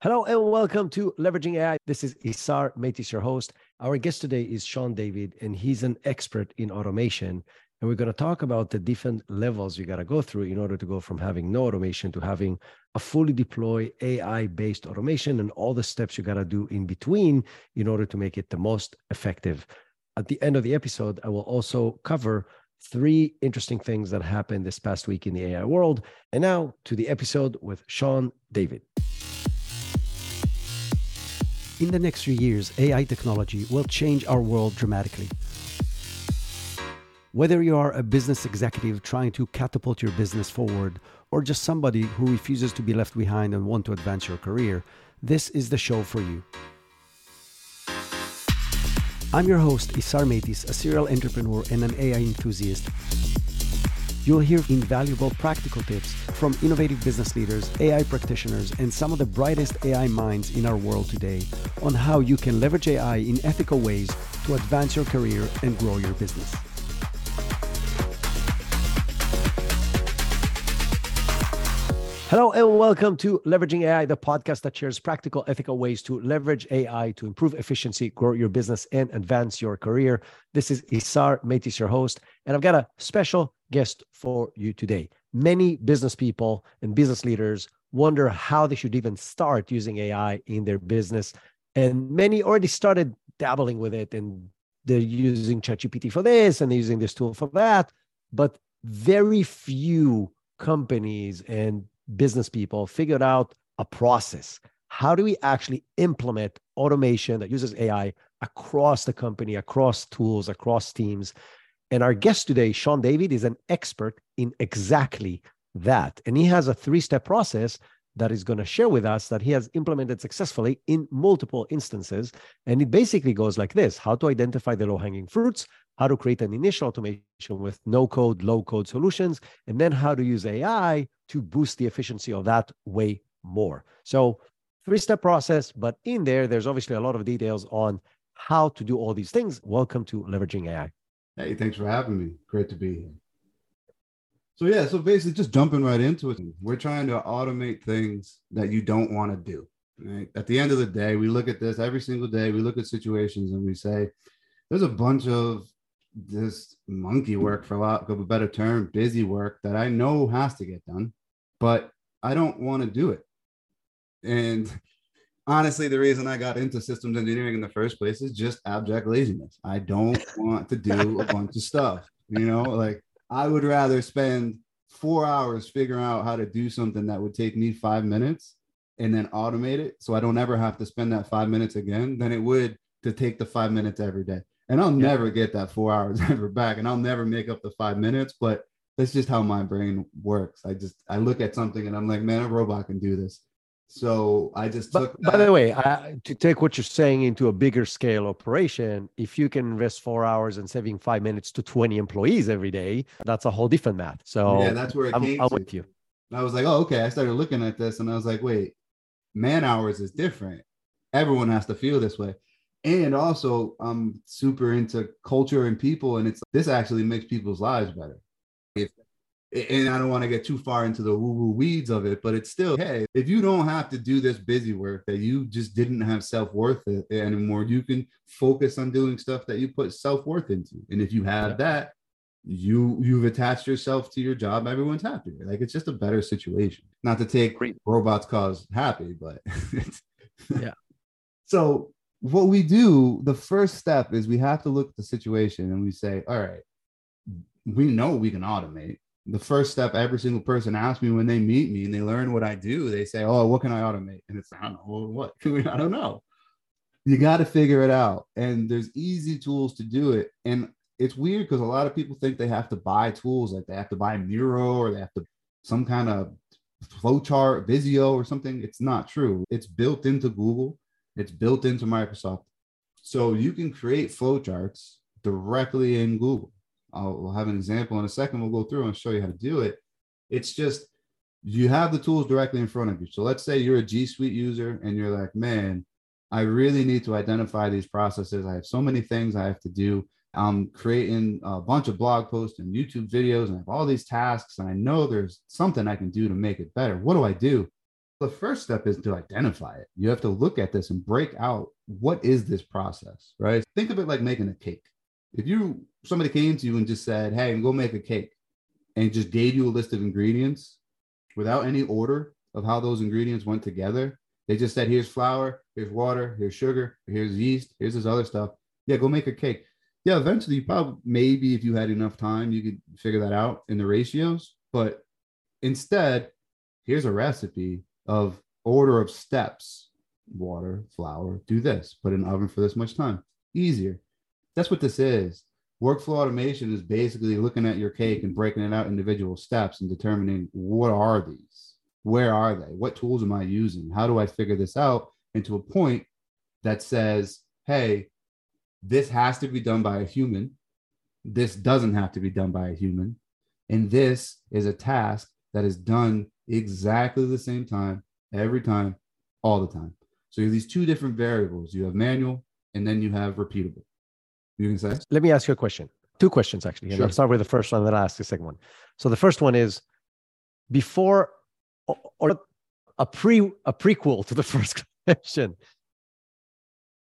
Hello and welcome to Leveraging AI. This is Isar Meitis, your host. Our guest today is Shawn David, and he's an expert in automation. And we're going to talk about the different levels you got to go through in order to go from having no automation to having a fully deployed AI based automation and all the steps you got to do in between in order to make it the most effective. At the end of the episode, I will also cover three interesting things that happened this past week in the AI world. And now to the episode with Shawn David. In the next few years, AI technology will change our world dramatically. Whether you are a business executive trying to catapult your business forward, or just somebody who refuses to be left behind and want to advance your career, this is the show for you. I'm your host, Isar Meitis, a serial entrepreneur and an AI enthusiast. You'll hear invaluable practical tips from innovative business leaders, AI practitioners, and some of the brightest AI minds in our world today on how you can leverage AI in ethical ways to advance your career and grow your business. Hello and welcome to Leveraging AI, the podcast that shares practical, ethical ways to leverage AI to improve efficiency, grow your business, and advance your career. This is Isar Meitis, your host, and I've got a special guest for you today. Many business people and business leaders wonder how they should even start using AI in their business, and many already started dabbling with it, and they're using ChatGPT for this, and they're using this tool for that, but very few companies and business people figured out a process. How do we actually implement automation that uses AI across the company, across tools, across teams? And our guest today, Shawn David, is an expert in exactly that. And he has a three step process that is going to share with us that he has implemented successfully in multiple instances. And it basically goes like this how to identify the low hanging fruits, how to create an initial automation with no code, low code solutions, and then how to use AI to boost the efficiency of that way more. So, three step process, but in there, there's obviously a lot of details on how to do all these things. Welcome to Leveraging AI. Hey, thanks for having me. Great to be here. So, yeah, so basically, just jumping right into it, we're trying to automate things that you don't want to do. Right? At the end of the day, we look at this every single day, we look at situations and we say, there's a bunch of this monkey work, for lack of a better term, busy work that I know has to get done but I don't want to do it. And honestly, the reason I got into systems engineering in the first place is just abject laziness. I don't want to do a bunch of stuff. You know, like I would rather spend four hours figuring out how to do something that would take me five minutes and then automate it so I don't ever have to spend that five minutes again than it would to take the five minutes every day. And I'll yeah. never get that four hours ever back and I'll never make up the five minutes, but that's just how my brain works. I just I look at something and I'm like, man, a robot can do this. So I just took. But, by the way, I, to take what you're saying into a bigger scale operation, if you can invest four hours and saving five minutes to 20 employees every day, that's a whole different math. So yeah, that's where it I'm, came. I'm with you. I was like, oh, okay. I started looking at this and I was like, wait, man hours is different. Everyone has to feel this way. And also, I'm super into culture and people, and it's this actually makes people's lives better and I don't want to get too far into the woo woo weeds of it, but it's still, hey, if you don't have to do this busy work that you just didn't have self worth anymore, you can focus on doing stuff that you put self worth into. And if you have that, you you've attached yourself to your job everyone's happy. Like it's just a better situation. Not to take robots cause happy but yeah. So what we do the first step is we have to look at the situation and we say all right we know we can automate the first step every single person asks me when they meet me and they learn what I do, they say, Oh, what can I automate? And it's, I don't know, what? I don't know. You got to figure it out. And there's easy tools to do it. And it's weird because a lot of people think they have to buy tools, like they have to buy Miro or they have to some kind of flowchart, Visio or something. It's not true. It's built into Google, it's built into Microsoft. So you can create flowcharts directly in Google. I'll we'll have an example in a second. We'll go through and show you how to do it. It's just you have the tools directly in front of you. So let's say you're a G Suite user and you're like, man, I really need to identify these processes. I have so many things I have to do. I'm creating a bunch of blog posts and YouTube videos and I have all these tasks, and I know there's something I can do to make it better. What do I do? The first step is to identify it. You have to look at this and break out what is this process, right? Think of it like making a cake. If you somebody came to you and just said, "Hey, go make a cake," and just gave you a list of ingredients without any order of how those ingredients went together, they just said, "Here's flour, here's water, here's sugar, here's yeast, here's this other stuff." Yeah, go make a cake. Yeah, eventually, you probably maybe if you had enough time, you could figure that out in the ratios. But instead, here's a recipe of order of steps water, flour, do this, put in oven for this much time. Easier. That's what this is. Workflow automation is basically looking at your cake and breaking it out individual steps and determining what are these? Where are they? What tools am I using? How do I figure this out into a point that says, hey, this has to be done by a human. This doesn't have to be done by a human. And this is a task that is done exactly the same time, every time, all the time. So you have these two different variables. You have manual and then you have repeatable. You can say? Let me ask you a question. Two questions actually. And Sure. I'll start with the first one, then I'll ask the second one. So the first one is before or, or a pre a prequel to the first question.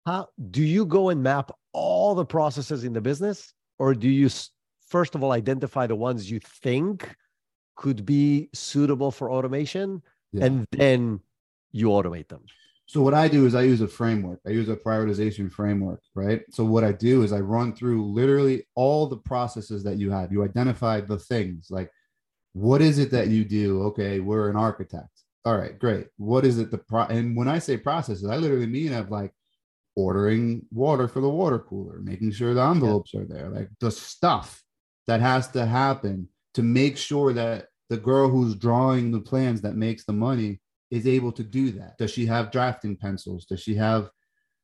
How do you go and map all the processes in the business, or do you first of all identify the ones you think could be suitable for automation, Yeah. and then you automate them? So what I do is I use a framework. I use a prioritization framework, right? So what I do is I run through literally all the processes that you have. You identify the things like what is it that you do? Okay, we're an architect. All right, great. What is it the pro and when I say processes, I literally mean of like ordering water for the water cooler, making sure the envelopes are there, like the stuff that has to happen to make sure that the girl who's drawing the plans that makes the money is able to do that? Does she have drafting pencils? Does she have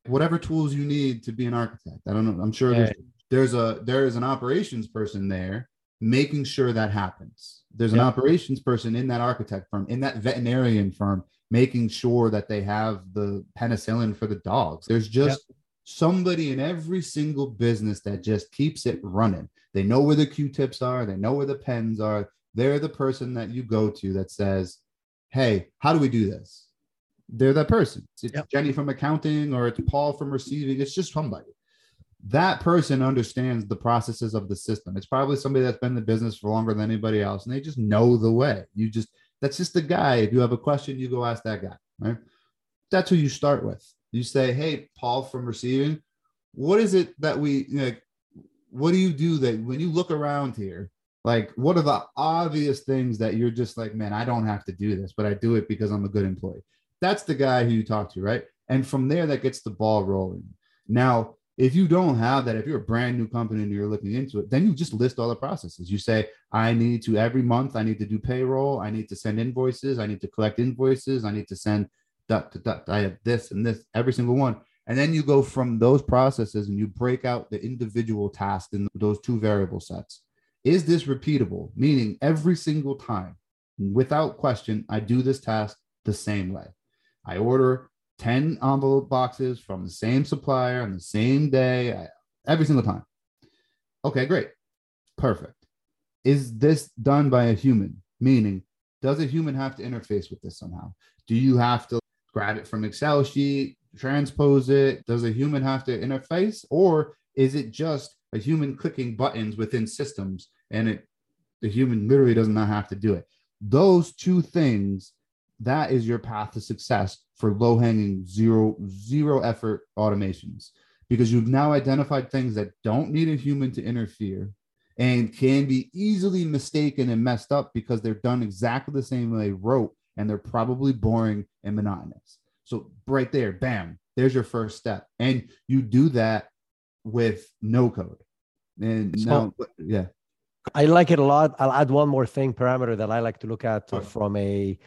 whatever tools you need to be an architect? I don't know. I'm sure there's there's a there is an operations person there making sure that happens. There's an operations person in that architect firm, in that veterinarian firm, making sure that they have the penicillin for the dogs. There's just somebody in every single business that just keeps it running. They know where the Q-tips are, they know where the pens are. They're the person that you go to that says, Hey, how do we do this? They're that person. It's Yep. Jenny from accounting or it's Paul from receiving. It's just somebody that person understands the processes of the system. It's probably somebody that's been in the business for longer than anybody else, and they just know the way. You just that's just the guy. If you have a question, you go ask that guy, right? That's who you start with. You say, "Hey, Paul from receiving, what is it that we like? What do you do that when you look around here? Like, what are the obvious things that you're just like, man, I don't have to do this, but I do it because I'm a good employee." That's the guy who you talk to, right? And from there, that gets the ball rolling. Now, if you don't have that, if you're a brand new company and you're looking into it, then you just list all the processes. You say, I need to every month, I need to do payroll, I need to send invoices, I need to collect invoices, I need to send dot, dot, dot, I have this and this, every single one. And then you go from those processes and you break out the individual tasks in those two variable sets. Is this repeatable? Meaning every single time, without question, I do this task the same way. I order 10 envelope boxes from the same supplier on the same day I- every single time. Okay, great. Perfect. Is this done by a human? Meaning, does a human have to interface with this somehow? Do you have to grab it from Excel sheet, transpose it? Does a human have to interface or is it just a human clicking buttons within systems and it the human literally does not have to do it? Those two things that is your path to success for low hanging zero zero effort automations. Because you've now identified things that don't need a human to interfere and can be easily mistaken and messed up because they're done exactly the same way they wrote and they're probably boring and monotonous. So right there bam there's your first step. And you do that with no code and So- now yeah I like it a lot. I'll add one more thing parameter that I like to look at Sure. from a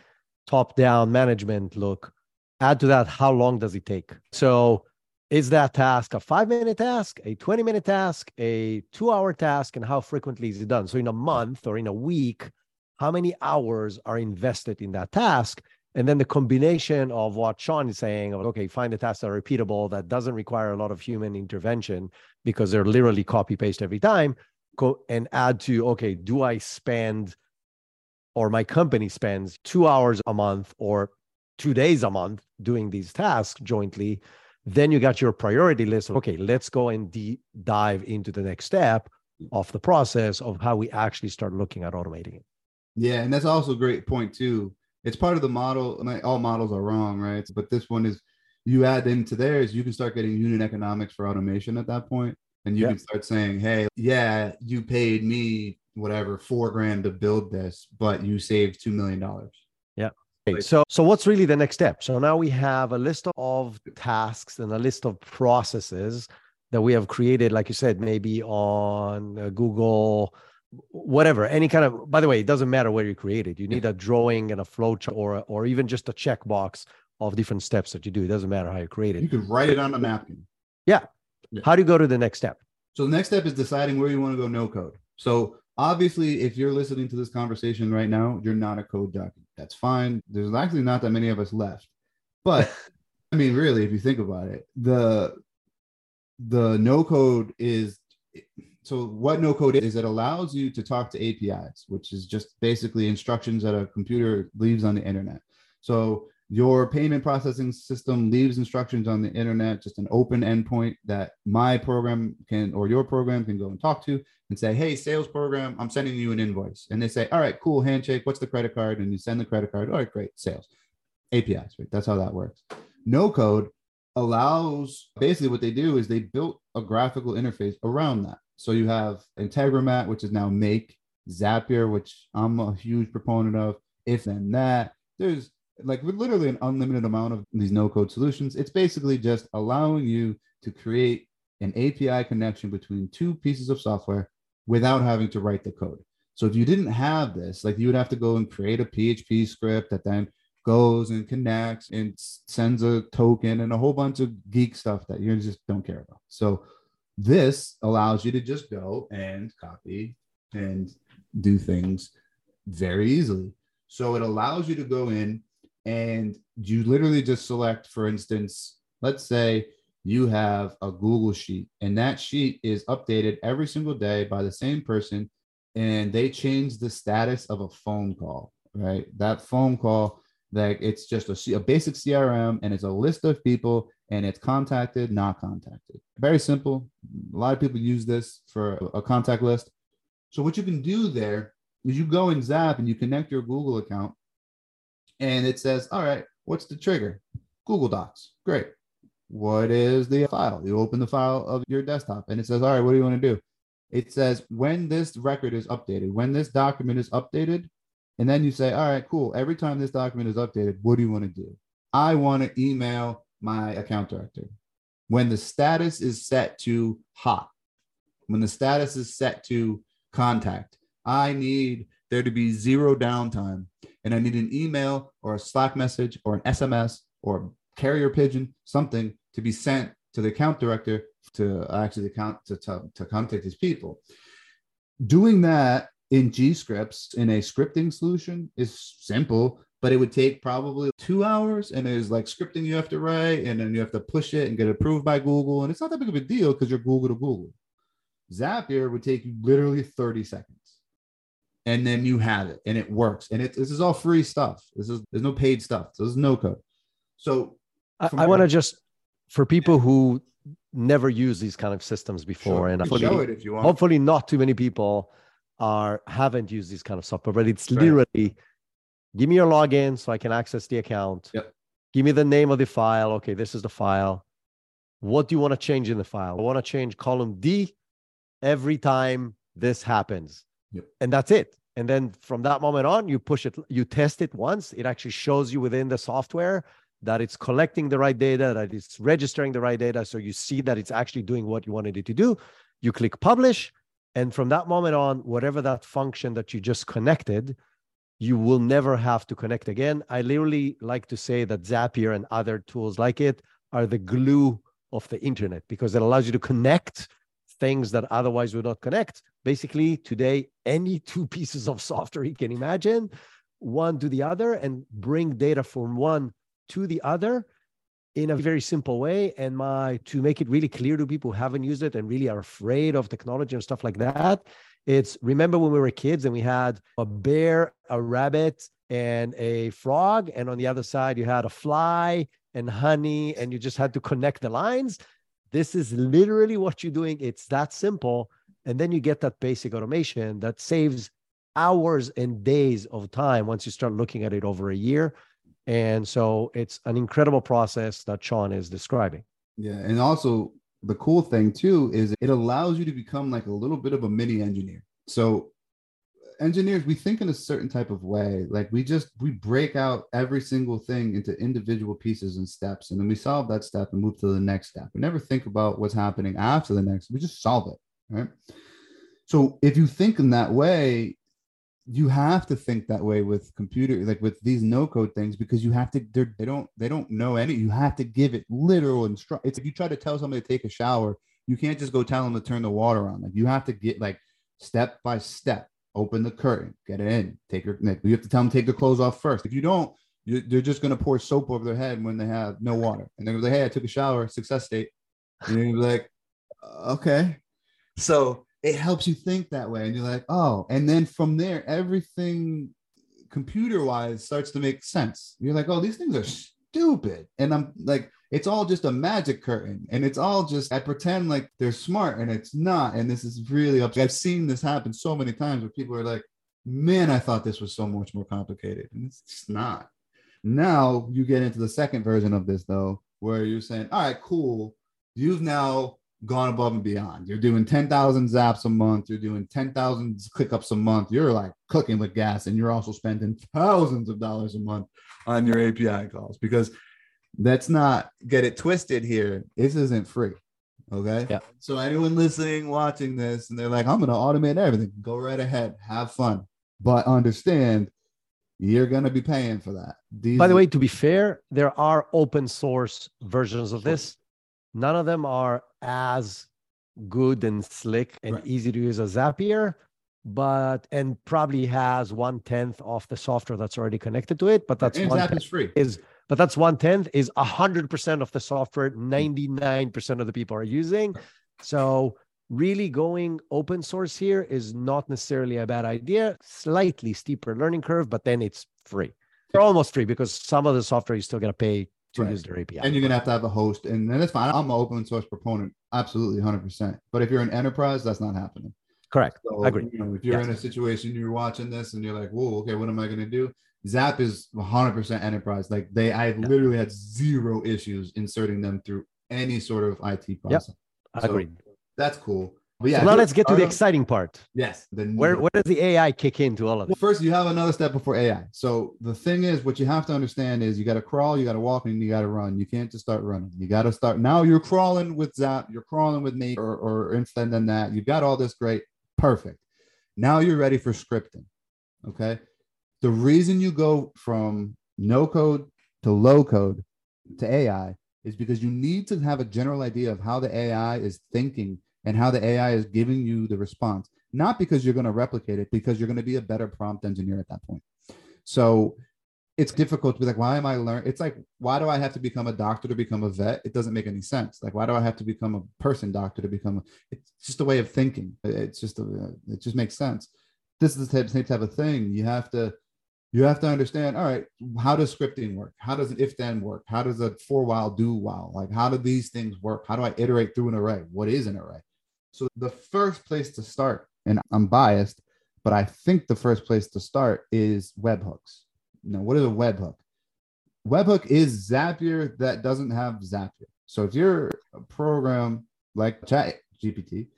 top down management look. Add to that, how long does it take? So, is that task a five minute task, a 20 minute task, a two hour task, and how frequently is it done? So, in a month or in a week, how many hours are invested in that task? And then the combination of what Shawn is saying of, okay, find the tasks that are repeatable, that doesn't require a lot of human intervention because they're literally copy paste every time go and add to okay do i spend or my company spends two hours a month or two days a month doing these tasks jointly, then you got your priority list. Of, okay, let's go and dive into the next step of the process of how we actually start looking at automating it. Yeah, and that's also a great point too. It's part of the model. and all models are wrong, right? But this one is you add into theirs, you can start getting unit economics for automation at that point, and you yeah. can start saying, "Hey, yeah, you paid me whatever four grand to build this, but you saved two million dollars." Yeah. Okay, so so what's really the next step? So now we have a list of tasks and a list of processes that we have created, like you said, maybe on uh, Google, whatever, any kind of. By the way, it doesn't matter where you create it. You need a drawing and a flowchart, or or even just a checkbox of different steps that you do. It doesn't matter how you create it. You can write it on a napkin. Yeah. yeah. How do you go to the next step? So the next step is deciding where you want to go no code. So obviously, if you're listening to this conversation right now, you're not a code junkie. That's fine. There's actually not that many of us left. But I mean, really, if you think about it, the the no code is so what no code is it allows you to talk to apis which is just basically instructions that a computer leaves on the internet. So your payment processing system leaves instructions on the internet just an open endpoint that my program can or your program can go and talk to and say hey sales program i'm sending you an invoice. And they say all right cool handshake what's the credit card? And you send the credit card all right great sales. Apis right? That's how that works. No code allows basically what they do is they built a graphical interface around that. So you have Integromat, which is now Make, Zapier, which I'm a huge proponent of. If then that, there's like literally an unlimited amount of these no code solutions. It's basically just allowing you to create an API connection between two pieces of software without having to write the code. So if you didn't have this, like you would have to go and create a PHP script that then goes and connects and sends a token and a whole bunch of geek stuff that you just don't care about. So this allows you to just go and copy and do things very easily. So it allows you to go in and you literally just select, for instance, let's say you have a Google sheet and that sheet is updated every single day by the same person and they change the status of a phone call, right? That phone call that it's just a, a basic CRM and it's a list of people and it's contacted, not contacted. Very simple. A lot of people use this for a, contact list. So what you can do there is you go in Zap and you connect your Google account and it says, all right, what's the trigger? Google Docs. Great. What is the file? You open the file of your desktop and it says, all right, what do you want to do? It says when this record is updated, when this document is updated, and then you say, all right, cool. Every time this document is updated, what do you want to do? I want to email my account director. When the status is set to hot, when the status is set to contact, I need there to be zero downtime. And I need an email or a Slack message or an SMS or carrier pigeon, something to be sent to the account director to actually account to, to, to contact these people. Doing that in G scripts in a scripting solution is simple, but it would take probably two hours. And there's like scripting you have to write, and then you have to push it and get approved by Google. And it's not that big of a deal because you're Google to Google. Zapier would take you literally 30 seconds. And then you have it and it works. And it, this is all free stuff. This is there's no paid stuff. So there's no code. So I, I want to just for people who never use these kind of systems before, and hopefully, hopefully not too many people are haven't used this kind of software, but it's right. literally give me your login so I can access the account. Yep. Give me the name of the file. Okay, this is the file. What do you want to change in the file? I want to change column D every time this happens. Yep. And that's it. And then from that moment on, you push it, you test it once. It actually shows you within the software that it's collecting the right data, that it's registering the right data. So you see that it's actually doing what you wanted it to do. You click publish, and from that moment on, whatever that function that you just connected, you will never have to connect again. I literally like to say that Zapier and other tools like it are the glue of the internet because it allows you to connect things that otherwise would not connect. Basically, today, any two pieces of software you can imagine, one to the other, and bring data from one to the other in a very simple way and my to make it really clear to people who haven't used it and really are afraid of technology and stuff like that it's remember when we were kids and we had a bear a rabbit and a frog, and on the other side you had a fly and honey, and you just had to connect the lines. This is literally what you're doing. It's that simple. And then you get that basic automation that saves hours and days of time once you start looking at it over a year. And so it's an incredible process that Shawn is describing. Yeah. And also, the cool thing too is it allows you to become like a little bit of a mini engineer. So engineers we think in a certain type of way like we just we break out every single thing into individual pieces and steps and then we solve that step and move to the next step we never think about what's happening after the next we just solve it right so if you think in that way you have to think that way with computer like with these no code things because you have to they're, they don't they don't know any you have to give it literal instruction it's if you try to tell somebody to take a shower you can't just go tell them to turn the water on like you have to get like step by step open the curtain get it in take your you have to tell them to take their clothes off first if you don't you, they're just going to pour soap over their head when they have no water and they're going to say hey i took a shower success state and you're like okay. So it helps you think that way. And you're like oh and then from there everything computer wise starts to make sense. You're like oh these things are stupid. And i'm like it's all just a magic curtain. And it's all just i pretend like they're smart and it's not. And this is really up i've seen this happen so many times where people are like man i thought this was so much more complicated. And it's just not. Now you get into the second version of this though where you're saying all right cool. You've now gone above and beyond. You're doing 10,000 zaps a month. You're doing 10,000 ClickUps a month. You're like cooking with gas and you're also spending thousands of dollars a month on your API calls because let's not get it twisted here. This isn't free. Okay. Yeah. So anyone listening, watching this, and they're like, I'm going to automate everything, go right ahead, have fun, but understand you're going to be paying for that. These By the way, to be fair, there are open source versions of this. None of them are as good and slick and right. easy to use as Zapier, but and probably has one tenth of the software that's already connected to it. But that's and one is free. Is but that's one tenth is a hundred percent of the software. Ninety nine percent of the people are using. So really going open source here is not necessarily a bad idea. Slightly steeper learning curve, but then it's free. They're almost free because some of the software you're still going to pay to right. use their API. And you're gonna have to have a host, and then that's fine. I'm an open source proponent, absolutely 100. percent But if you're an enterprise, that's not happening. Correct. So, I agree. You know, if you're yes. in a situation you're watching this and you're like, "Whoa, okay, what am I gonna do?" Zap is 100 percent enterprise. Like they, I yeah. literally had zero issues inserting them through any sort of IT process. Yep. So Agreed. That's cool. But yeah, so now let's get to the exciting part. Yes. where where does the AI kick into all of it? Well, first, you have another step before AI. So the thing is, what you have to understand is you got to crawl, you got to walk, and you got to run. You can't just start running. You got to start now. You're crawling with Zap, you're crawling with me, or or instead than that, You've got all this great, perfect. Now you're ready for scripting. Okay. The reason you go from no code to low code to AI is because you need to have a general idea of how the AI is thinking and how the AI is giving you the response, not because you're going to replicate it, because you're going to be a better prompt engineer at that point. So it's difficult to be like, why am I learning? It's like, why do I have to become a doctor to become a vet? It doesn't make any sense. Like, why do I have to become a person doctor to become a, it's just a way of thinking. It's just, a, it just makes sense. This is the same type of thing. You have to, you have to understand all right how does scripting work how does an if then work how does a for while do while like how do these things work how do i iterate through an array what is an array so the first place to start, and I'm biased, but I think the first place to start is webhooks. Now, what is a webhook? Webhook is Zapier that doesn't have Zapier. So if you're a program like Chat GPT,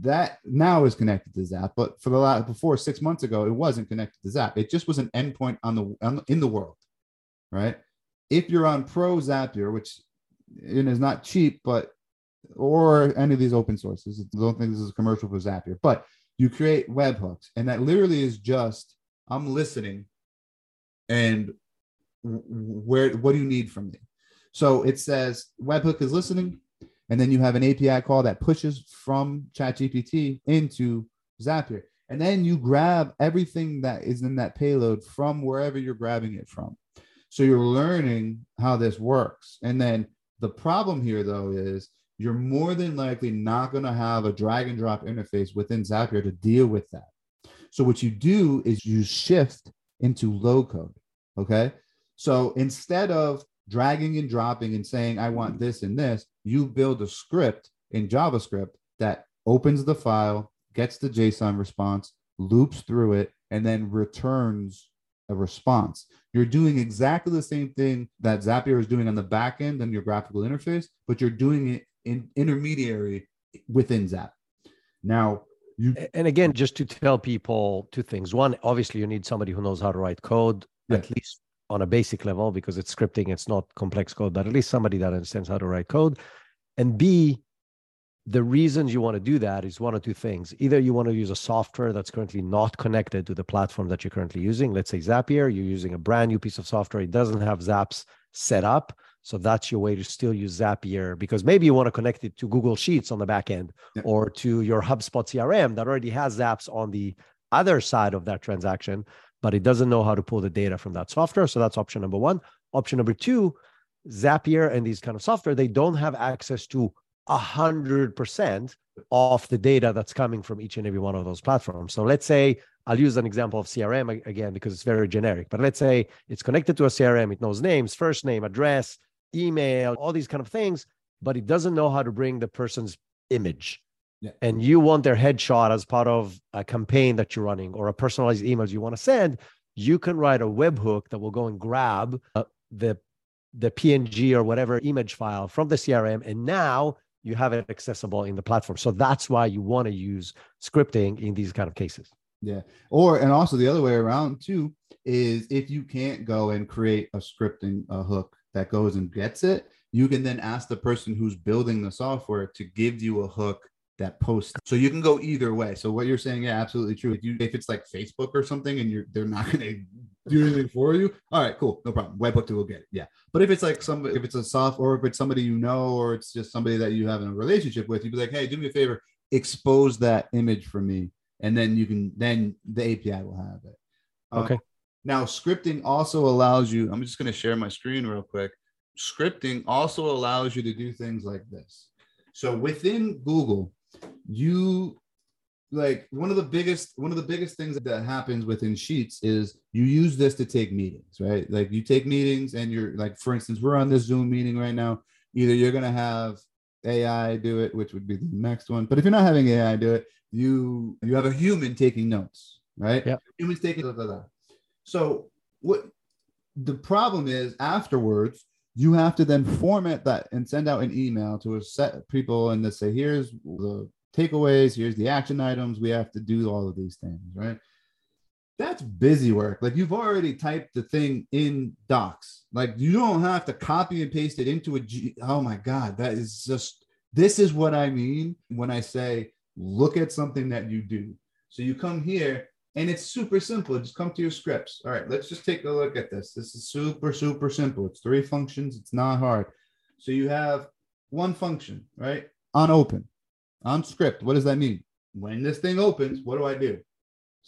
that now is connected to Zap, but for the last before six months ago, it wasn't connected to Zap. It just was an endpoint on the on, in the world, right? If you're on Pro Zapier, which is not cheap, but or any of these open sources. I don't think this is a commercial for Zapier, but you create webhooks, and that literally is just I'm listening, and where what do you need from me? So it says webhook is listening, and then you have an API call that pushes from ChatGPT into Zapier, and then you grab everything that is in that payload from wherever you're grabbing it from. So you're learning how this works, and then the problem here though is you're more than likely not going to have a drag and drop interface within Zapier to deal with that. So what you do is you shift into low code. Okay. So instead of dragging and dropping and saying, I want this and this, you build a script in JavaScript that opens the file, gets the JSON response, loops through it, and then returns a response. You're doing exactly the same thing that Zapier is doing on the back end and your graphical interface, but you're doing it in intermediary within Zap. Now, you and again, just to tell people two things. One, obviously, you need somebody who knows how to write code, yeah. at least on a basic level, because it's scripting, it's not complex code, but at least somebody that understands how to write code. And B, the reasons you want to do that is one or two things. Either you want to use a software that's currently not connected to the platform that you're currently using. Let's say Zapier, you're using a brand new piece of software. It doesn't have Zaps set up. So that's your way to still use Zapier because maybe you want to connect it to Google Sheets on the back end yeah. or to your HubSpot CRM that already has Zaps on the other side of that transaction, but it doesn't know how to pull the data from that software. So that's option number one. Option number two, Zapier and these kind of software, they don't have access to 100% of the data that's coming from each and every one of those platforms. So let's say I'll use an example of CRM again because it's very generic, but let's say it's connected to a CRM, it knows names, first name, address, email, all these kind of things, but it doesn't know how to bring the person's image. Yeah. And you want their headshot as part of a campaign that you're running or a personalized email you want to send, you can write a webhook that will go and grab uh, the the PNG or whatever image file from the CRM and now you have it accessible in the platform. So that's why you want to use scripting in these kind of cases. Yeah. Or, and also the other way around too, is if you can't go and create a scripting a hook that goes and gets it, you can then ask the person who's building the software to give you a hook that post. So you can go either way. So what you're saying, yeah, absolutely true. If you if it's like Facebook or something and you're they're not gonna do anything for you, all right, cool, no problem. Webhook to will get it. Yeah. But if it's like some if it's a soft or if it's somebody you know or it's just somebody that you have in a relationship with, you'd be like, hey, do me a favor, expose that image for me. And then you can then the API will have it. Um, okay. now scripting also allows you, I'm just gonna share my screen real quick. Scripting also allows you to do things like this. So within Google, you like one of the biggest one of the biggest things that happens within sheets is you use this to take meetings right like you take meetings and you're like for instance we're on this zoom meeting right now either you're going to have ai do it which would be the next one but if you're not having ai do it you you have a human taking notes right yeah humans taking blah, blah, blah. so what the problem is afterwards you have to then format that and send out an email to a set of people and they say, here's the takeaways, here's the action items. We have to do all of these things, right? That's busy work. Like you've already typed the thing in docs. Like you don't have to copy and paste it into a G. Oh my God, that is just, this is what I mean when I say, look at something that you do. So you come here and it's super simple. Just come to your scripts. All right, let's just take a look at this. This is super, super simple. It's three functions. It's not hard. So you have one function, right? On open, on script. What does that mean? When this thing opens, what do I do?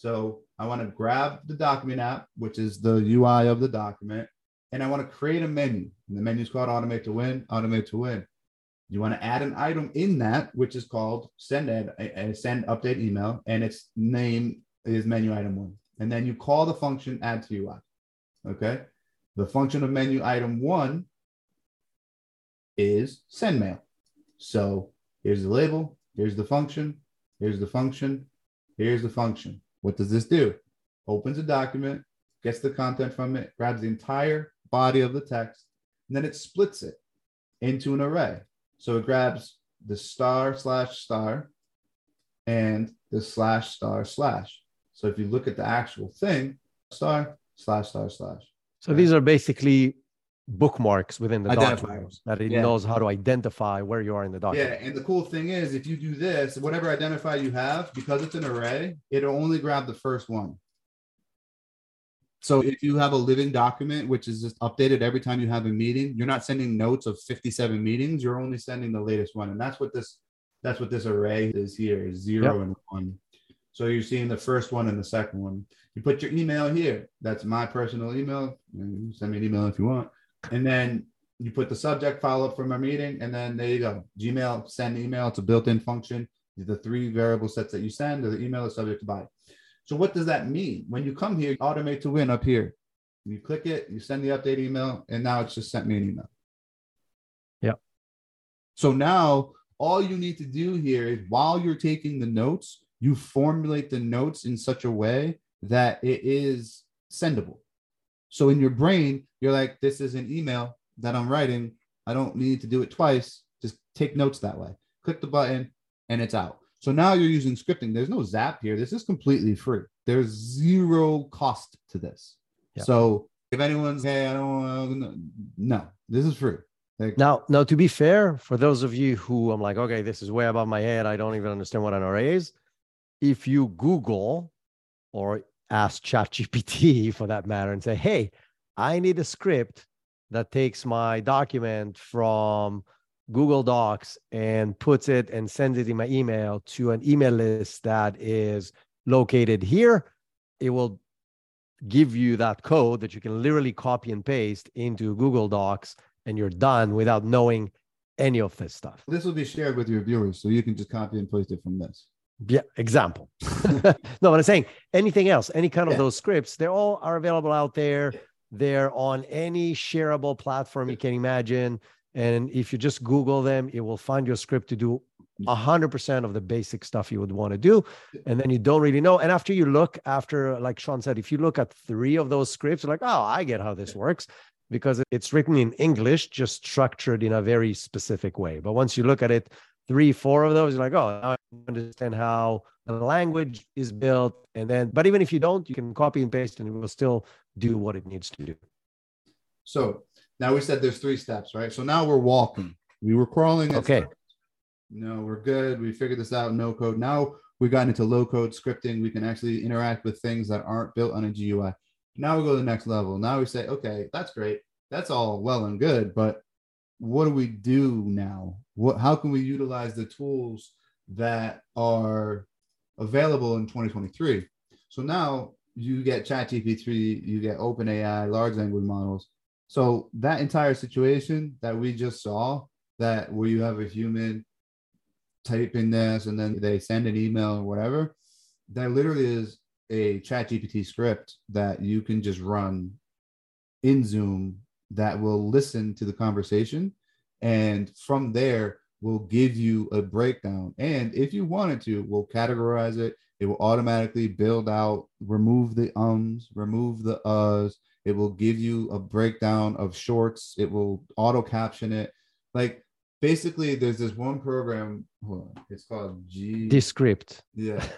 So I want to grab the document app, which is the UI of the document, and I want to create a menu. And the menu is called Automate to Win, Automate to Win. You want to add an item in that, which is called send ad, send update email, and its name is menu item one. And then you call the function add to UI. Okay. The function of menu item one is send mail. So here's the label, here's the function, here's the function, here's the function. What does this do? Opens a document, gets the content from it, grabs the entire body of the text, and then it splits it into an array. So it grabs the star slash star and the slash star slash. So if you look at the actual thing, star slash star slash. So these are basically bookmarks within the document that it yeah. knows how to identify where you are in the document. Yeah, and the cool thing is if you do this, whatever identifier you have, because it's an array, it'll only grab the first one. So if you have a living document, which is just updated every time you have a meeting, you're not sending notes of 57 meetings, you're only sending the latest one. And that's what this that's what this array is here, is zero yep. and one. So you're seeing the first one and the second one. You put your email here. That's my personal email. Send me an email if you want. And then you put the subject follow up from our meeting, and then there you go. Gmail send email. It's a built-in function. The three variable sets that you send, or the email is subject to body. So what does that mean? When you come here, automate to win up here. You click it, you send the update email, and now it's just sent me an email. Yeah. So now all you need to do here is while you're taking the notes, you formulate the notes in such a way that it is sendable. So in your brain, you're like, this is an email that I'm writing. I don't need to do it twice. Just take notes that way. Click the button and it's out. So now you're using scripting. There's no zap here. This is completely free. There's zero cost to this. Yeah. So if anyone's, hey, I don't want no, this is free. Like, now, now to be fair, for those of you who I'm like, okay, this is way above my head. I don't even understand what an array is. If you Google or ask ChatGPT for that matter and say, hey, I need a script that takes my document from Google Docs and puts it and sends it in my email to an email list that is located here, it will give you that code that you can literally copy and paste into Google Docs and you're done without knowing any of this stuff. This will be shared with your viewers so you can just copy and paste it from this. Yeah, example. no, but I'm saying anything else, any kind of yeah. those scripts, they all are available out there. They're on any shareable platform you can imagine. And if you just Google them, it will find your script to do 100% of the basic stuff you would want to do. And then you don't really know. And after you look, after, like Shawn said, if you look at three of those scripts, like, oh, I get how this works because it's written in English, just structured in a very specific way. But once you look at it, three, four of those, you're like, oh, now I understand how the language is built. And then, but even if you don't, you can copy and paste and it will still do what it needs to do. So now we said there's three steps, right? So now we're walking. We were crawling. Okay. No, we're good. We figured this out. No code. Now we got into low code scripting. We can actually interact with things that aren't built on a GUI. Now we go to the next level. Now we say, okay, that's great. That's all well and good, but what do we do now? What how can we utilize the tools that are available in 2023? So now you get ChatGPT, you get OpenAI, large language models. So that entire situation that we just saw, that where you have a human typing this and then they send an email or whatever, that literally is a ChatGPT script that you can just run in Zoom that will listen to the conversation and from there will give you a breakdown. And if you wanted to we'll categorize it. It will automatically build out remove the ums remove the uhs. It will give you a breakdown of shorts. It will auto caption it. Like basically there's this one program on, it's called g. Descript. Yeah.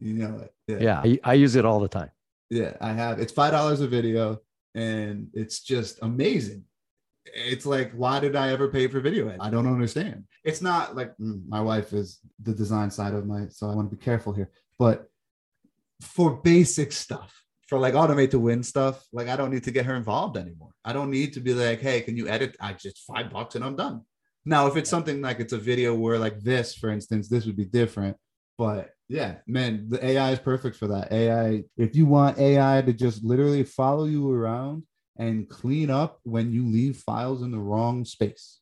You know it. Yeah, yeah I, I use it all the time. Yeah i have it's five dollars a video and it's just amazing. It's like why did i ever pay for video i don't understand. It's not like mm, my wife is the design side of my so i want to be careful here. But for basic stuff for like automate to win stuff like i don't need to get her involved anymore. I don't need to be like hey can you edit? I just five bucks and i'm done. Now if it's something like it's a video where like this for instance this would be different but yeah man the ai is perfect for that ai if you want ai to just literally follow you around and clean up when you leave files in the wrong space.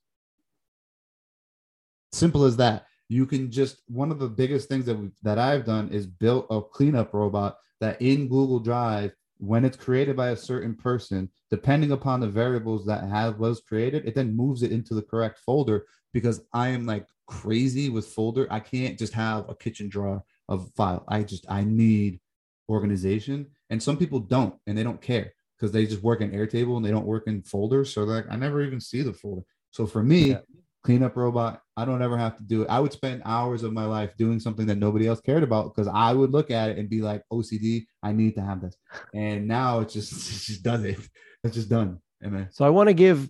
Simple as that. You can just one of the biggest things that we, that I've done is built a cleanup robot that in Google Drive when it's created by a certain person, depending upon the variables that have was created, it then moves it into the correct folder because I am like crazy with folder. I can't just have a kitchen drawer of file. I just I need organization. And some people don't and they don't care because they just work in Airtable and they don't work in folders. So like I never even see the folder. So for me, yeah. cleanup robot, I don't ever have to do it. I would spend hours of my life doing something that nobody else cared about because I would look at it and be like, OCD, I need to have this. And now it just it just does it. It's just done. Amen. so I want to give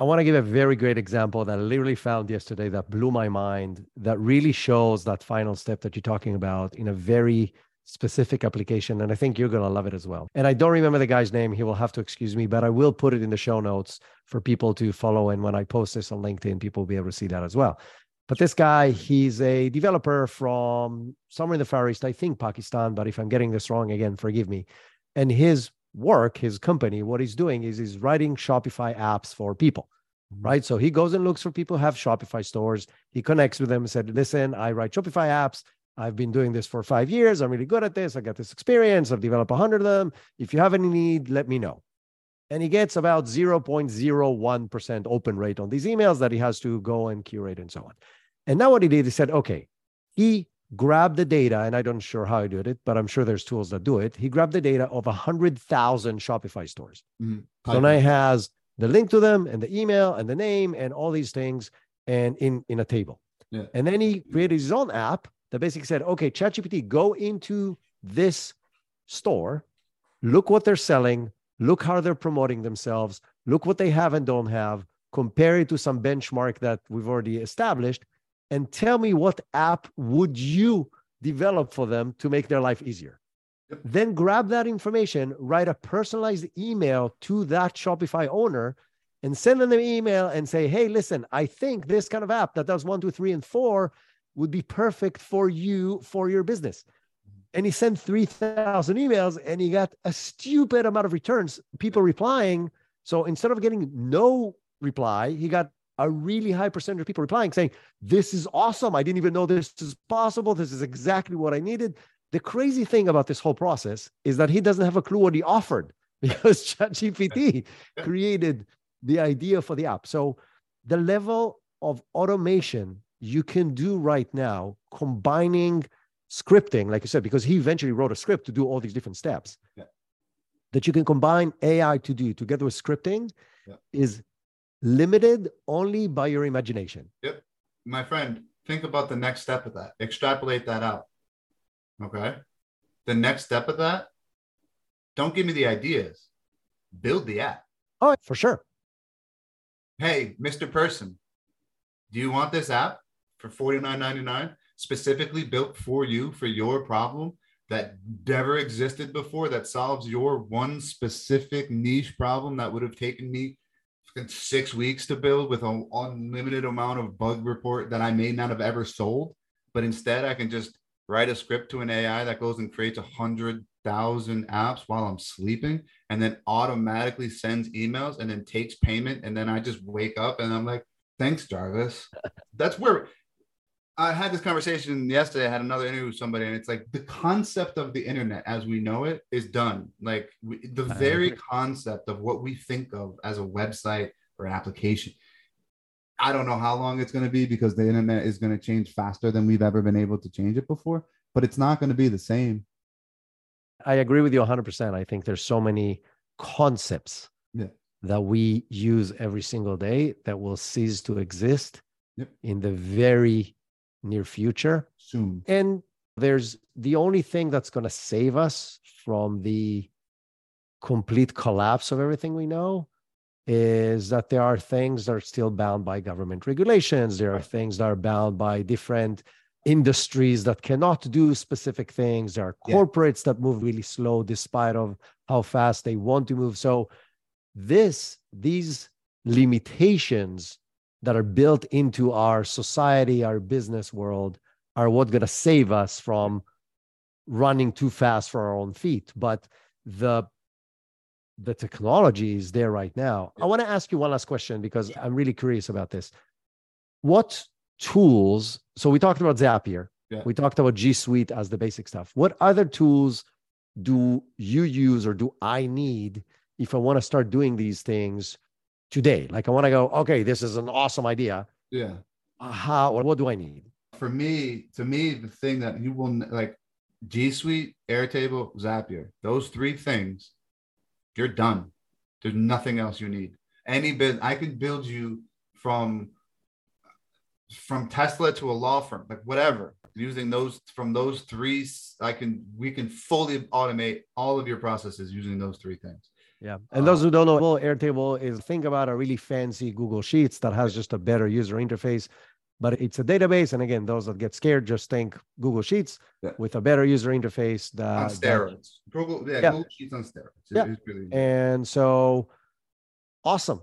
I want to give a very great example that I literally found yesterday that blew my mind that really shows that final step that you're talking about in a very specific application. And I think you're going to love it as well. And I don't remember the guy's name. He will have to excuse me, but I will put it in the show notes for people to follow. And when I post this on LinkedIn, people will be able to see that as well. But this guy, he's a developer from somewhere in the Far East, I think Pakistan. But if I'm getting this wrong again, forgive me. And his work, his company, what he's doing is he's writing Shopify apps for people mm-hmm. right? So he goes and looks for people who have Shopify stores. He connects with them and said, listen, I write Shopify apps. I've been doing this for five years. I'm really good at this. I got this experience. I've developed a hundred of them. If you have any need, let me know. And he gets about 0.01% open rate on these emails that he has to go and curate and so on. And now what he did, he said, okay, he grabbed the data, and I don't sure how he did it, but I'm sure there's tools that do it. He grabbed the data of 100,000 Shopify stores. Mhm. So now he has the link to them and the email and the name and all these things and in, in a table. Yeah. And then he created his own app that basically said, okay, ChatGPT, go into this store, look what they're selling, look how they're promoting themselves, look what they have and don't have, compare it to some benchmark that we've already established, and tell me what app would you develop for them to make their life easier. Yep. Then grab that information, write a personalized email to that Shopify owner, and send them an email and say, hey, listen, I think this kind of app that does one, two, three, and four would be perfect for you for your business. Mm-hmm. And he sent 3,000 emails and he got a stupid amount of returns, people replying. So instead of getting no reply, he got a really high percentage of people replying saying, This is awesome. I didn't even know this is possible. This is exactly what I needed. The crazy thing about this whole process is that he doesn't have a clue what he offered because ChatGPT created the idea for the app. So the level of automation you can do right now, combining scripting, like you said, because he eventually wrote a script to do all these different steps Yeah. that you can combine AI to do together with scripting Yeah. is limited only by your imagination. Yep. My friend, think about the next step of that. Extrapolate that out. Okay. The next step of that, don't give me the ideas, build the app. Oh, for sure. Hey, Mr. Person, do you want this app for $49.99 specifically built for you for your problem that never existed before that solves your one specific niche problem that would have taken me six weeks to build with an unlimited amount of bug report that I may not have ever sold. But instead, I can just write a script to an AI that goes and creates a hundred thousand apps while I'm sleeping, and then automatically sends emails and then takes payment. And then I just wake up and I'm like, "Thanks, Jarvis." That's where I had this conversation yesterday. I had another interview with somebody, and it's like the concept of the internet as we know it is done. Like we, the very concept of what we think of as a website or an application. I don't know how long it's going to be because the internet is going to change faster than we've ever been able to change it before, but it's not going to be the same. I agree with you 100%. I think there's so many concepts Yeah. that we use every single day that will cease to exist Yep. in the very near future. Soon. And there's the only thing that's going to save us from the complete collapse of everything we know is that there are things that are still bound by government regulations. There are things that are bound by different industries that cannot do specific things. There are Yeah. corporates that move really slow despite of how fast they want to move. So this, these limitations that are built into our society, our business world, are what going to save us from running too fast for our own feet. But the the technology is there right now. I want to ask you one last question because I'm really curious about this. What tools? So we talked about Zapier. Yeah. We talked about G Suite as the basic stuff. What other tools do you use or do I need if I want to start doing these things today? Like I want to go, okay, this is an awesome idea. Yeah. Uh, How or what do I need? For me, to me, the thing that you will like G Suite, Airtable, Zapier, those three things, you're done. There's nothing else you need. Any bit I could build you from from Tesla to a law firm, like whatever. Using those from those three, I can we can fully automate all of your processes using those three things. Yeah. And those uh, who don't know, well, Airtable is think about a really fancy Google Sheets that has just a better user interface, but it's a database. And again, those that get scared, just think Google Sheets Yeah. with a better user interface. That, on that- steroids. Google, yeah, Yeah. Google Sheets on steroids. Yeah. really- and so awesome.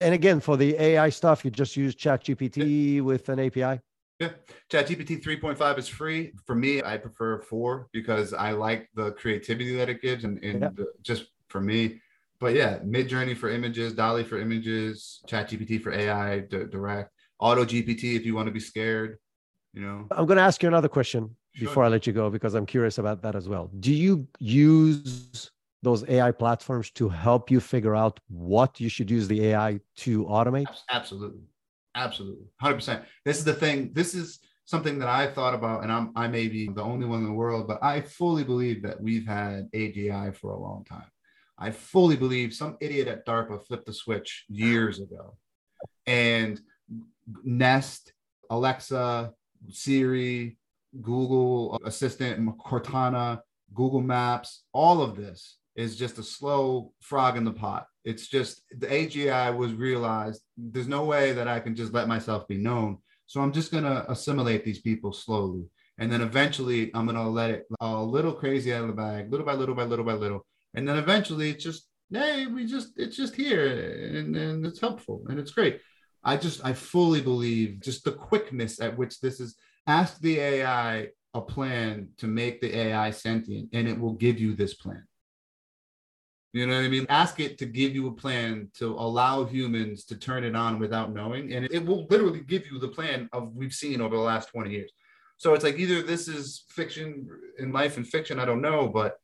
And again, for the AI stuff, you just use ChatGPT with an API. Yeah, ChatGPT 3.5 is free. For me, I prefer four because I like the creativity that it gives, and, and Yeah. just for me. But yeah, Midjourney for images, DALL-E for images, ChatGPT for AI, d- direct, Auto GPT if you want to be scared. you know I'm going to ask you another question Sure. before I let you go because I'm curious about that as well. Do you use those AI platforms to help you figure out what you should use the AI to automate? Absolutely. Absolutely. 100%. This is the thing. This is something that I thought about, and I'm, I may be the only one in the world, but I fully believe that we've had AGI for a long time. I fully believe some idiot at DARPA flipped the switch years ago. And Nest, Alexa, Siri, Google Assistant, Cortana, Google Maps, all of this is just a slow frog in the pot. It's just the AGI was realized there's no way that I can just let myself be known. So I'm just going to assimilate these people slowly. And then eventually I'm going to let it a little crazy out of the bag, little by little by little by little. And then eventually it's just, hey, we just, it's just here and, and it's helpful and it's great. I just, I fully believe just the quickness at which this is ask the AI a plan to make the AI sentient and it will give you this plan. You know what I mean? Ask it to give you a plan to allow humans to turn it on without knowing. And it will literally give you the plan of we've seen over the last 20 years. So it's like either this is fiction in life and fiction, I don't know. But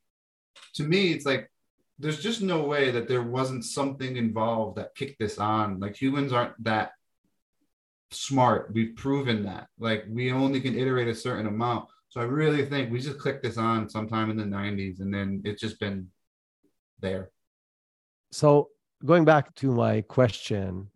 to me, it's like there's just no way that there wasn't something involved that kicked this on. Like humans aren't that smart. We've proven that. Like we only can iterate a certain amount. So I really think we just clicked this on sometime in the 90s and then it's just been there. So, going back to my question,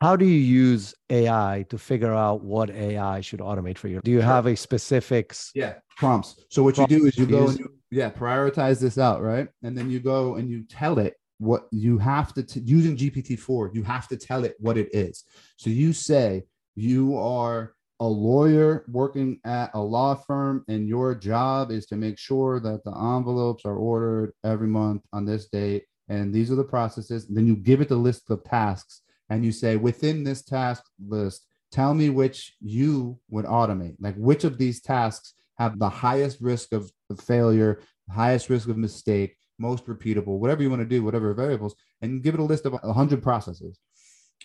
how do you use AI to figure out what AI should automate for you? Do you Sure. have a specifics? Yeah, prompts. So what you do is you go and you, yeah, prioritize this out, right? And then you go and you tell it what you have to t- using GPT-4, you have to tell it what it is. So you say you are a lawyer working at a law firm and your job is to make sure that the envelopes are ordered every month on this date and these are the processes. then you give it the list of tasks and you say within this task list tell me which you would automate like which of these tasks have the highest risk of failure highest risk of mistake most repeatable whatever you want to do whatever variables and give it a list of 100 processes.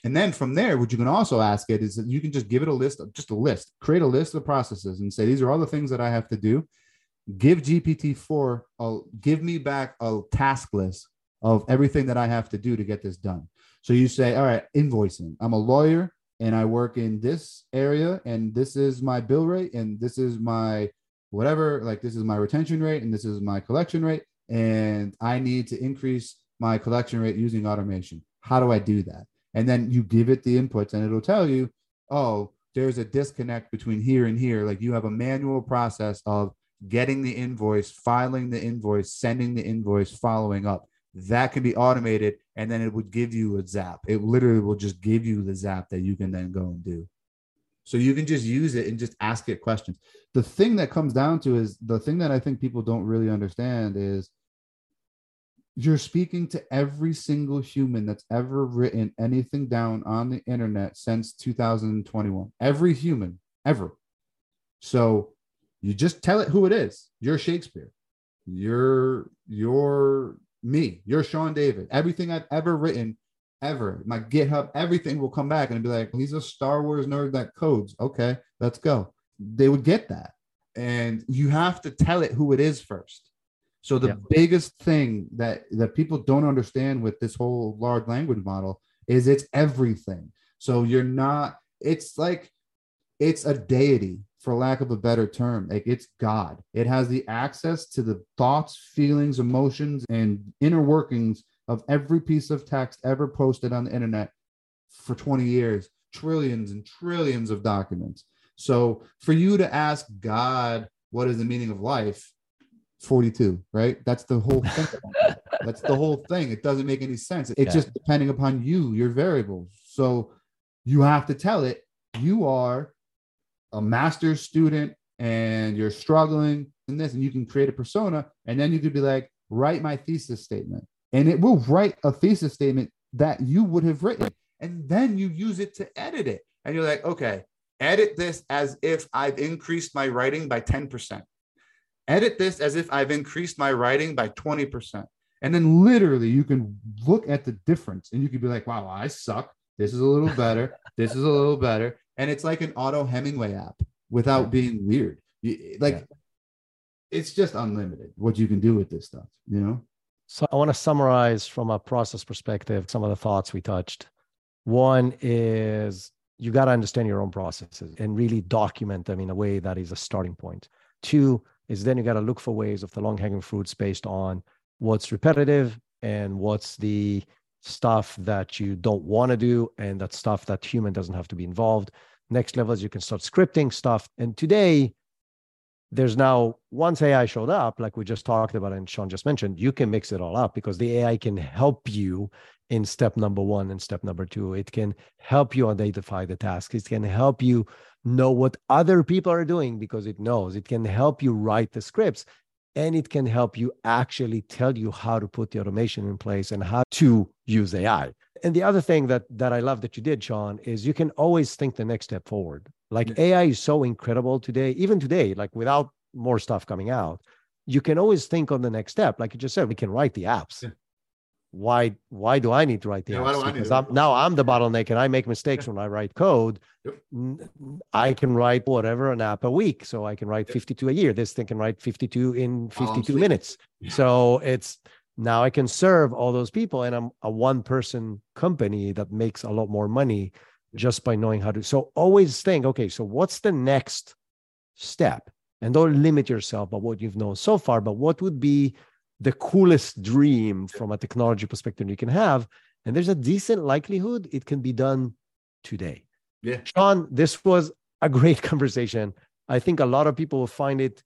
And then from there what you can also ask it is that you can just give it a list of just a list create a list of processes and say these are all the things that i have to do. Give gpt-4 a, give me back a task list of everything that i have to do to get this done. So you say, all right, invoicing. I'm a lawyer and I work in this area, and this is my bill rate, and this is my whatever, like this is my retention rate, and this is my collection rate. And I need to increase my collection rate using automation. How do I do that? And then you give it the inputs, and it'll tell you, oh, there's a disconnect between here and here. Like you have a manual process of getting the invoice, filing the invoice, sending the invoice, following up that can be automated and then it would give you a zap it literally will just give you the zap that you can then go and do so you can just use it and just ask it questions. The thing that comes down to is the thing that i think people don't really understand is you're speaking to every single human that's ever written anything down on the internet since 2021 every human ever. So you just tell it who it is. You're shakespeare. You're you're me, you're Shawn David. Everything I've ever written, ever, my GitHub, everything will come back and be like, he's a Star Wars nerd that codes. Okay, let's go. They would get that. And you have to tell it who it is first. So the Yeah. biggest thing that that people don't understand with this whole large language model is it's everything. So you're not, it's like it's a deity for lack of a better term like it's god it has the access to the thoughts feelings emotions and inner workings of every piece of text ever posted on the internet for 20 years trillions and trillions of documents. So for you to ask god what is the meaning of life 42 right? That's the whole thing. That's the whole thing. It doesn't make any sense. It's Yeah. just depending upon you your variables. So you have to tell it you are a master's student and you're struggling in this and you can create a persona and then you could be like write my thesis statement and it will write a thesis statement that you would have written. And then you use it to edit it. And you're like okay edit this as if i've increased my writing by 10% edit this as if i've increased my writing by 20% and then literally you can look at the difference and you could be like wow i suck. This is a little better. This is a little better. And it's like an auto hemingway app without being weird. You, like Yeah. it's just unlimited what you can do with this stuff, you know? So I want to summarize from a process perspective some of the thoughts we touched. One is you got to understand your own processes and really document them in a way that is a starting point. Two is then you got to look for ways of the long hanging fruits based on what's repetitive and what's the stuff that you don't want to do and that stuff that human doesn't have to be involved. Next level is you can start scripting stuff. And today, there's now once AI showed up, like we just talked about and Shawn just mentioned, you can mix it all up because the AI can help you in step number one and step number two. It can help you identify the tasks. It can help you know what other people are doing because it knows. It can help you write the scripts and it can help you actually tell you how to put the automation in place and how to use AI. And the other thing that that I love that you did, Shawn, is you can always think the next step forward. Like Yeah. AI is so incredible today, even today, like without more stuff coming out, you can always think on the next step. Like you just said, we can write the apps. Yeah. Why why do I need to write the Yeah, apps? do I need Because I'm, now I'm the bottleneck and I make mistakes when I write code. Yep. I can write whatever an app a week. So I can write Yep. 52 a year. This thing can write 52 in 52 sleeping. minutes. So it's now I can serve all those people and I'm a one person company that makes a lot more money just by knowing how to. So always think, okay, so what's the next step? And don't limit yourself by what you've known so far, but what would be the coolest dream from a technology perspective you can have? And there's a decent likelihood it can be done today. Yeah. Shawn, this was a great conversation. I think a lot of people will find it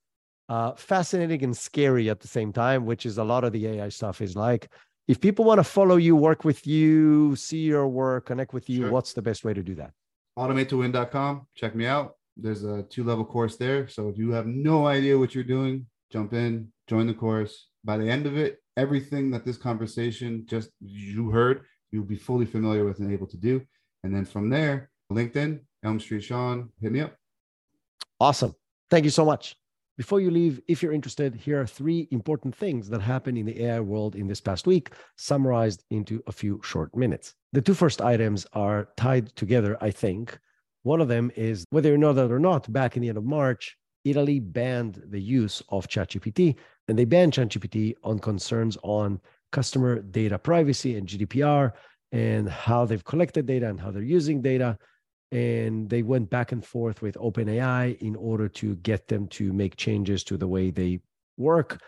uh, fascinating and scary at the same time, which is a lot of the AI stuff is like. If people want to follow you, work with you, see your work, connect with you, Sure. what's the best way to do that? automatetowin.com. Check me out. There's a two level course there. So if you have no idea what you're doing, jump in, join the course. By the end of it, everything that this conversation just you heard, you'll be fully familiar with and able to do. And then from there, LinkedIn, Elm Street Shawn, hit me up. Awesome. Thank you so much. Before you leave, if you're interested, here are three important things that happened in the AI world in this past week, summarized into a few short minutes. The two first items are tied together, I think. One of them is whether you know that or not, back in the end of March, Italy banned the use of ChatGPT, and they banned ChatGPT on concerns on customer data privacy and GDPR and how they've collected data and how they're using data and they went back and forth with OpenAI in order to get them to make changes to the way they work.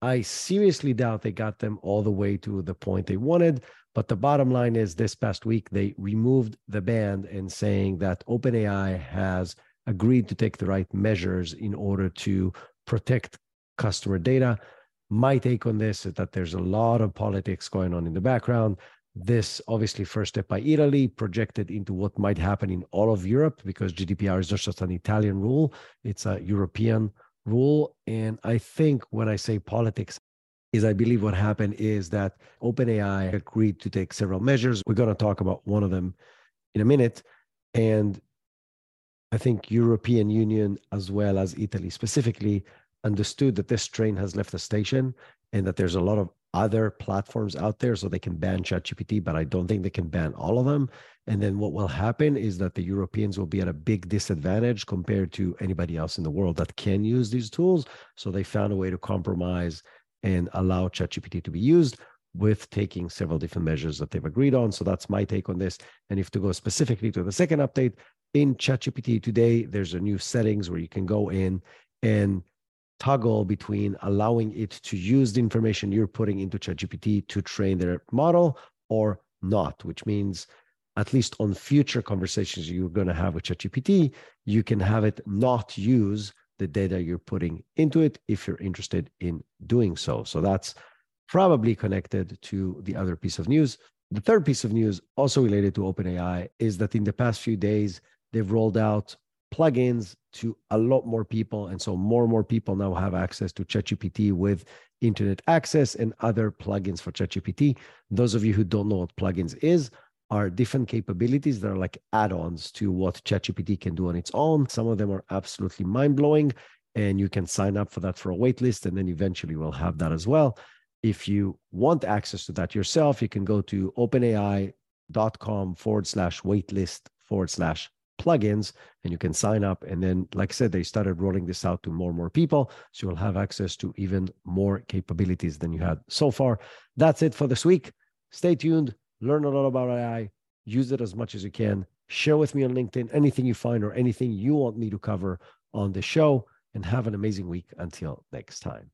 I seriously doubt they got them all the way to the point they wanted. But the bottom line is this past week, they removed the ban and saying that OpenAI has agreed to take the right measures in order to protect customer data. My take on this is that there's a lot of politics going on in the background this obviously first step by Italy projected into what might happen in all of Europe because GDPR is not just an Italian rule, it's a European rule. And I think when I say politics, is I believe what happened is that OpenAI agreed to take several measures. We're going to talk about one of them in a minute. And I think European Union as well as Italy specifically understood that this train has left the station and that there's a lot of other platforms out there so they can ban ChatGPT, but I don't think they can ban all of them. And then what will happen is that the Europeans will be at a big disadvantage compared to anybody else in the world that can use these tools. So they found a way to compromise and allow ChatGPT to be used with taking several different measures that they've agreed on. So that's my take on this. And if to go specifically to the second update in ChatGPT today, there's a new settings where you can go in and toggle between allowing it to use the information you're putting into ChatGPT to train their model or not, which means at least on future conversations you're going to have with ChatGPT, you can have it not use the data you're putting into it if you're interested in doing so. So that's probably connected to the other piece of news. The third piece of news, also related to OpenAI, is that in the past few days, they've rolled out plugins to a lot more people. And so more and more people now have access to ChatGPT with internet access and other plugins for ChatGPT. Those of you who don't know what plugins is, are different capabilities that are like add-ons to what ChatGPT can do on its own. Some of them are absolutely mind-blowing, and you can sign up for that for a waitlist, and then eventually we'll have that as well. If you want access to that yourself, you can go to openai.com forward slash waitlist forward slash plugins and you can sign up. And then, like I said, they started rolling this out to more and more people. So you'll have access to even more capabilities than you had so far. That's it for this week. Stay tuned, learn a lot about AI, use it as much as you can. Share with me on LinkedIn anything you find or anything you want me to cover on the show, and have an amazing week until next time.